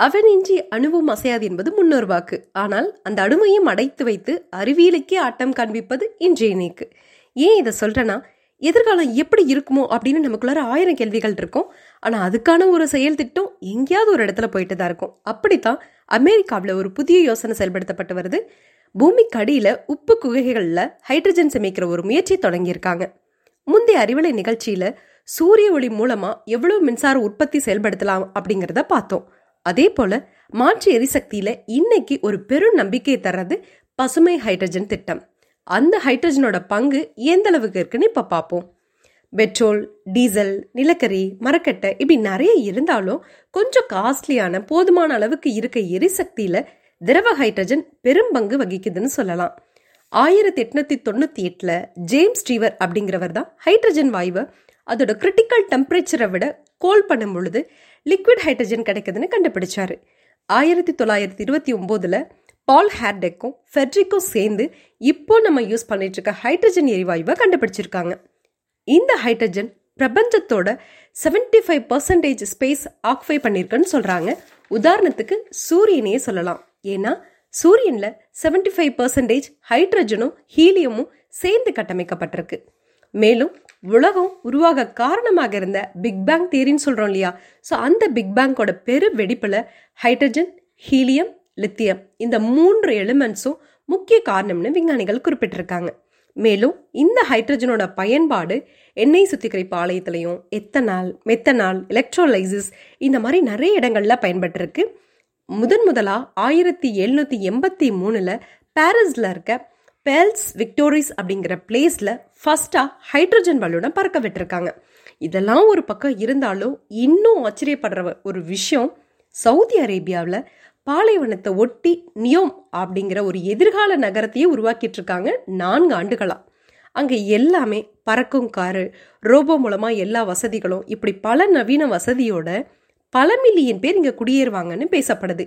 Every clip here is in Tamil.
அவனின்றி அணுவும் அசையாது என்பது முன்னொரு வாக்கு. ஆனால் அந்த அணுவையும் அடைத்து வைத்து அறிவியலுக்கே ஆட்டம் காண்பிப்பது இன்றைய நீக்கு ஏன் இதை சொல்றேன்னா எதிர்காலம் எப்படி இருக்குமோ அப்படின்னு நமக்குள்ளார ஆயிரம் கேள்விகள் இருக்கும். ஆனால் அதுக்கான ஒரு செயல் திட்டம் எங்கேயாவது ஒரு இடத்துல போயிட்டு தான் இருக்கும். அப்படித்தான் அமெரிக்காவில் ஒரு புதிய யோசனை செயல்படுத்தப்பட்டு வருது. பூமிக்கு அடியில் உப்பு குகைகளில் ஹைட்ரஜன் சேமிக்கிற ஒரு முயற்சி தொடங்கியிருக்காங்க. முந்தைய அறிவலை நிகழ்ச்சியில சூரிய ஒளி மூலமா எவ்வளவு மின்சார உற்பத்தி செயல்படுத்தலாம் அப்படிங்கிறத பார்த்தோம். அதே போல மாற்று எரிசக்தியில இன்னைக்கு ஒரு பெரும் நம்பிக்கையை தர்றது பசுமை ஹைட்ரஜன் திட்டம். அந்த ஹைட்ரஜனோட பங்கு எந்த அளவுக்கு இருக்குன்னு இப்ப பார்ப்போம் பெட்ரோல் டீசல் நிலக்கரி மரக்கட்டை இப்படி நிறைய இருந்தாலும் கொஞ்சம் காஸ்ட்லியான போதுமான அளவுக்கு இருக்க எரிசக்தியில திரவ ஹைட்ரஜன் பெரும் பங்கு வகிக்குதுன்னு சொல்லலாம். ஆயிரத்தி எட்நூத்தி தொண்ணூத்தி எட்டுல ஜேம்ஸ் ஸ்டீவர் அப்படிங்கிறவர் தான் ஹைட்ரஜன் வாயுவை அதோட கிரிட்டிக்கல் டெம்பரேச்சரை விட கோல் பண்ணும் பொழுது லிக்விட் ஹைட்ரஜன் கிடைக்குதுன்னு கண்டுபிடிச்சாரு. ஆயிரத்தி தொள்ளாயிரத்தி இருபத்தி ஒம்போதுல பால் ஹேர்டெக்கும் ஃபெட்ரிக்கும் சேர்ந்து இப்போ நம்ம யூஸ் பண்ணிட்டு இருக்க ஹைட்ரஜன் எரிவாயுவை கண்டுபிடிச்சிருக்காங்க. இந்த ஹைட்ரஜன் பிரபஞ்சத்தோட 75% ஃபைவ் பர்சன்டேஜ் ஸ்பேஸ் ஆக்குபை பண்ணியிருக்குன்னு சொல்றாங்க. உதாரணத்துக்கு சூரியனையே சொல்லலாம். ஏன்னா சூரியன்ல 75% ஃபைவ் பர்சன்டேஜ் ஹைட்ரஜனும் ஹீலியமும் சேர்ந்து கட்டமைக்கப்பட்டிருக்கு. மேலும் உலகம் உருவாக காரணமாக இருந்த பிக் பேங் தேரின்னு சொல்கிறோம் இல்லையா? ஸோ அந்த பிக் பேங்கோட பெரு வெடிப்பில் ஹைட்ரஜன் ஹீலியம் லித்தியம் இந்த மூன்று எலிமெண்ட்ஸும் முக்கிய காரணம்னு விஞ்ஞானிகள் குறிப்பிட்டிருக்காங்க. மேலும் இந்த ஹைட்ரஜனோட பயன்பாடு எண்ணெய் சுத்திகரிப்பு ஆலயத்திலையும் எத்தனால் மெத்தனால் எலக்ட்ரோலைசிஸ் இந்த மாதிரி நிறைய இடங்கள்ல பயன்பட்டிருக்கு முதன் முதலாக ஆயிரத்தி எழுநூற்றி எண்பத்தி மூணில் பாரிஸில் இருக்க பேல்ஸ் விக்டோரிஸ் அப்படிங்கிற பிளேஸில் ஃபஸ்ட்டாக ஹைட்ரஜன் பலூனை பறக்க விட்டுருக்காங்க. இதெல்லாம் ஒரு பக்கம் இருந்தாலும் இன்னும் ஆச்சரியப்படுற ஒரு விஷயம் சவுதி அரேபியாவில் பாலைவனத்தை ஒட்டி நியோம் அப்படிங்கிற ஒரு எதிர்கால நகரத்தையே உருவாக்கிட்டு இருக்காங்க நான்கு ஆண்டுகளாக அங்கே எல்லாமே பறக்கும் காரு ரோபோ மூலமாக எல்லா வசதிகளும் இப்படி பல நவீன வசதியோட பல மில்லியன் பேர் இங்கே குடியேறுவாங்கன்னு பேசப்படுது.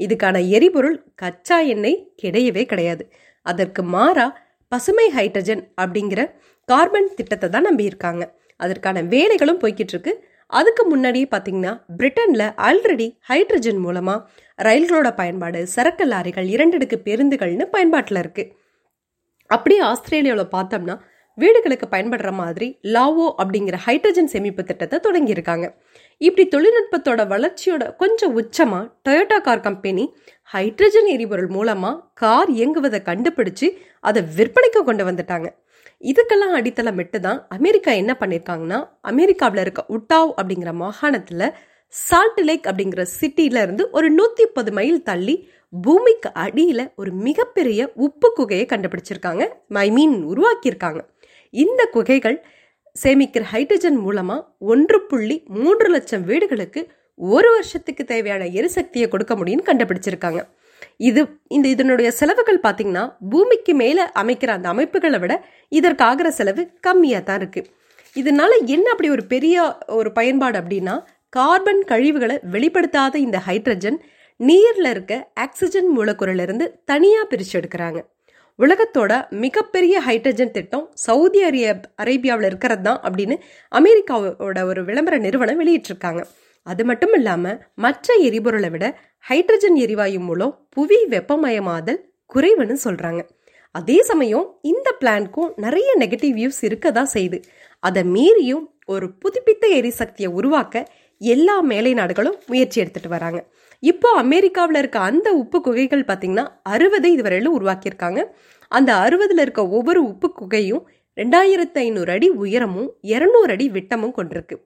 இதுக்கான எரிபொருள் கச்சா எண்ணெய் கிடையவே கிடையாது. அதற்கு மாறா பசுமை ஹைட்ரஜன் அப்படிங்கிற கார்பன் திட்டத்தை தான் நம்பியிருக்காங்க. அதற்கான வேலைகளும் போய்கிட்டு இருக்கு அதுக்கு முன்னாடியே பார்த்தீங்கன்னா பிரிட்டனில் ஆல்ரெடி ஹைட்ரஜன் மூலமாக ரயில்களோட பயன்பாடு சரக்கு லாரிகள் இரண்டடுக்கு பேருந்துகள்னு பயன்பாட்டில் இருக்கு. அப்படியே ஆஸ்திரேலியாவில் பார்த்தோம்னா வீடுகளுக்கு பயன்படுற மாதிரி லாவோ அப்படிங்கிற ஹைட்ரஜன் சேமிப்பு திட்டத்தை தொடங்கியிருக்காங்க. இப்படி தொழில்நுட்பத்தோட வளர்ச்சியோட கொஞ்சம் உச்சமா டொயோட்டா கார் கம்பெனி ஹைட்ரஜன் எரிபொருள் மூலமா கார் இயங்குவதை கண்டுபிடிச்சு அதை விற்பனைக்கு கொண்டு வந்துட்டாங்க. இதுக்கெல்லாம் அடித்தளமிட்டு தான் அமெரிக்கா என்ன பண்ணியிருக்காங்கன்னா அமெரிக்காவில் இருக்க உட்டாவ் அப்படிங்கிற மாகாணத்தில் சால்ட் லேக் அப்படிங்கிற சிட்டியில இருந்து ஒரு நூத்தி முப்பது மைல் தள்ளி பூமிக்கு அடியில ஒரு மிகப்பெரிய உப்பு குகையை கண்டுபிடிச்சிருக்காங்க. ஐ மீன் உருவாக்கியிருக்காங்க. இந்த குகைகள் சேமிக்கிற ஹைட்ரஜன் மூலமா ஒன்று புள்ளி மூன்று லட்சம் வீடுகளுக்கு ஒரு வருஷத்துக்கு தேவையான எரிசக்தியை கொடுக்க முடியும்னு கண்டுபிடிச்சிருக்காங்க. இது இந்த இதனுடைய செலவுகள் பார்த்தீங்கன்னா பூமிக்கு மேலே அமைக்கிற அந்த அமைப்புகளை விட இதற்காகிற செலவு கம்மியாக தான் இருக்குது இதனால என்ன அப்படி ஒரு பெரிய ஒரு பயன்பாடு அப்படின்னா கார்பன் கழிவுகளை வெளிப்படுத்தாத இந்த ஹைட்ரஜன் நீரில் இருக்க ஆக்சிஜன் மூலக்கூறிலிருந்து தனியாக பிரித்து எடுக்கிறாங்க. உலகத்தோட மிகப்பெரிய ஹைட்ரஜன் திட்டம் சவுதி அரேபிய அரேபியாவில் இருக்கிறது தான் அப்படின்னு அமெரிக்காவோட ஒரு விளம்பர நிறுவனம் வெளியிட்டிருக்காங்க. அது மட்டும் இல்லாமல் மற்ற எரிபொருளை விட ஹைட்ரஜன் எரிவாயு மூலம் புவி வெப்பமயமாதல் குறைவுன்னு சொல்கிறாங்க அதே சமயம் இந்த பிளான்க்கும் நிறைய நெகட்டிவ் வியூஸ் இருக்க தான் செய்யுது. அதை மீறியும் ஒரு புதுப்பித்த எரிசக்தியை உருவாக்க எல்லா மேலை நாடுகளும் முயற்சி எடுத்துட்டு வராங்க. இப்போ அமெரிக்காவில் இருக்க அந்த உப்பு குகைகள் பார்த்தீங்கன்னா அறுபது இதுவரையிலும் உருவாக்கியிருக்காங்க. அந்த அறுபதுல இருக்க ஒவ்வொரு உப்பு குகையும் ரெண்டாயிரத்து ஐநூறு அடி உயரமும் இரநூறு அடி விட்டமும் கொண்டிருக்கு.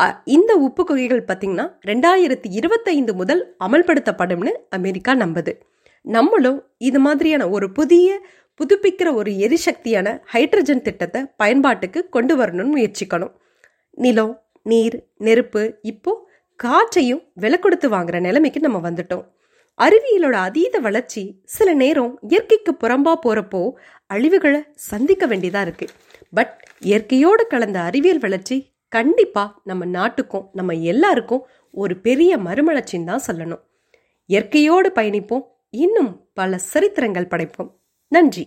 அ- இந்த உப்பு குகைகள் பார்த்தீங்கன்னா ரெண்டாயிரத்தி இருபத்தைந்து முதல் அமல்படுத்தப்படும்னு அமெரிக்கா நம்புது. நம்மளும் இது மாதிரியான ஒரு புதிய புதுப்பிக்கிற ஒரு எரிசக்தியான ஹைட்ரஜன் திட்டத்தை பயன்பாட்டுக்கு கொண்டு வரணும்னு முயற்சிக்கணும். நிலம் நீர் நெருப்பு இப்போ காற்றையும் விலை கொடுத்து வாங்குற நிலைமைக்கு நம்ம வந்துட்டோம். அறிவியலோட அதீத வளர்ச்சி சில நேரம் இயற்கைக்கு புறம்பா போறப்போ அழிவுகளை சந்திக்க வேண்டியதா இருக்கு. பட் இயற்கையோடு கலந்த அறிவியல் வளர்ச்சி கண்டிப்பா நம்ம நாட்டுக்கும் நம்ம எல்லாருக்கும் ஒரு பெரிய மறுமலர்ச்சின்னு தான் சொல்லணும். இயற்கையோடு பயணிப்போம் இன்னும் பல சரித்திரங்கள் படைப்போம். நன்றி.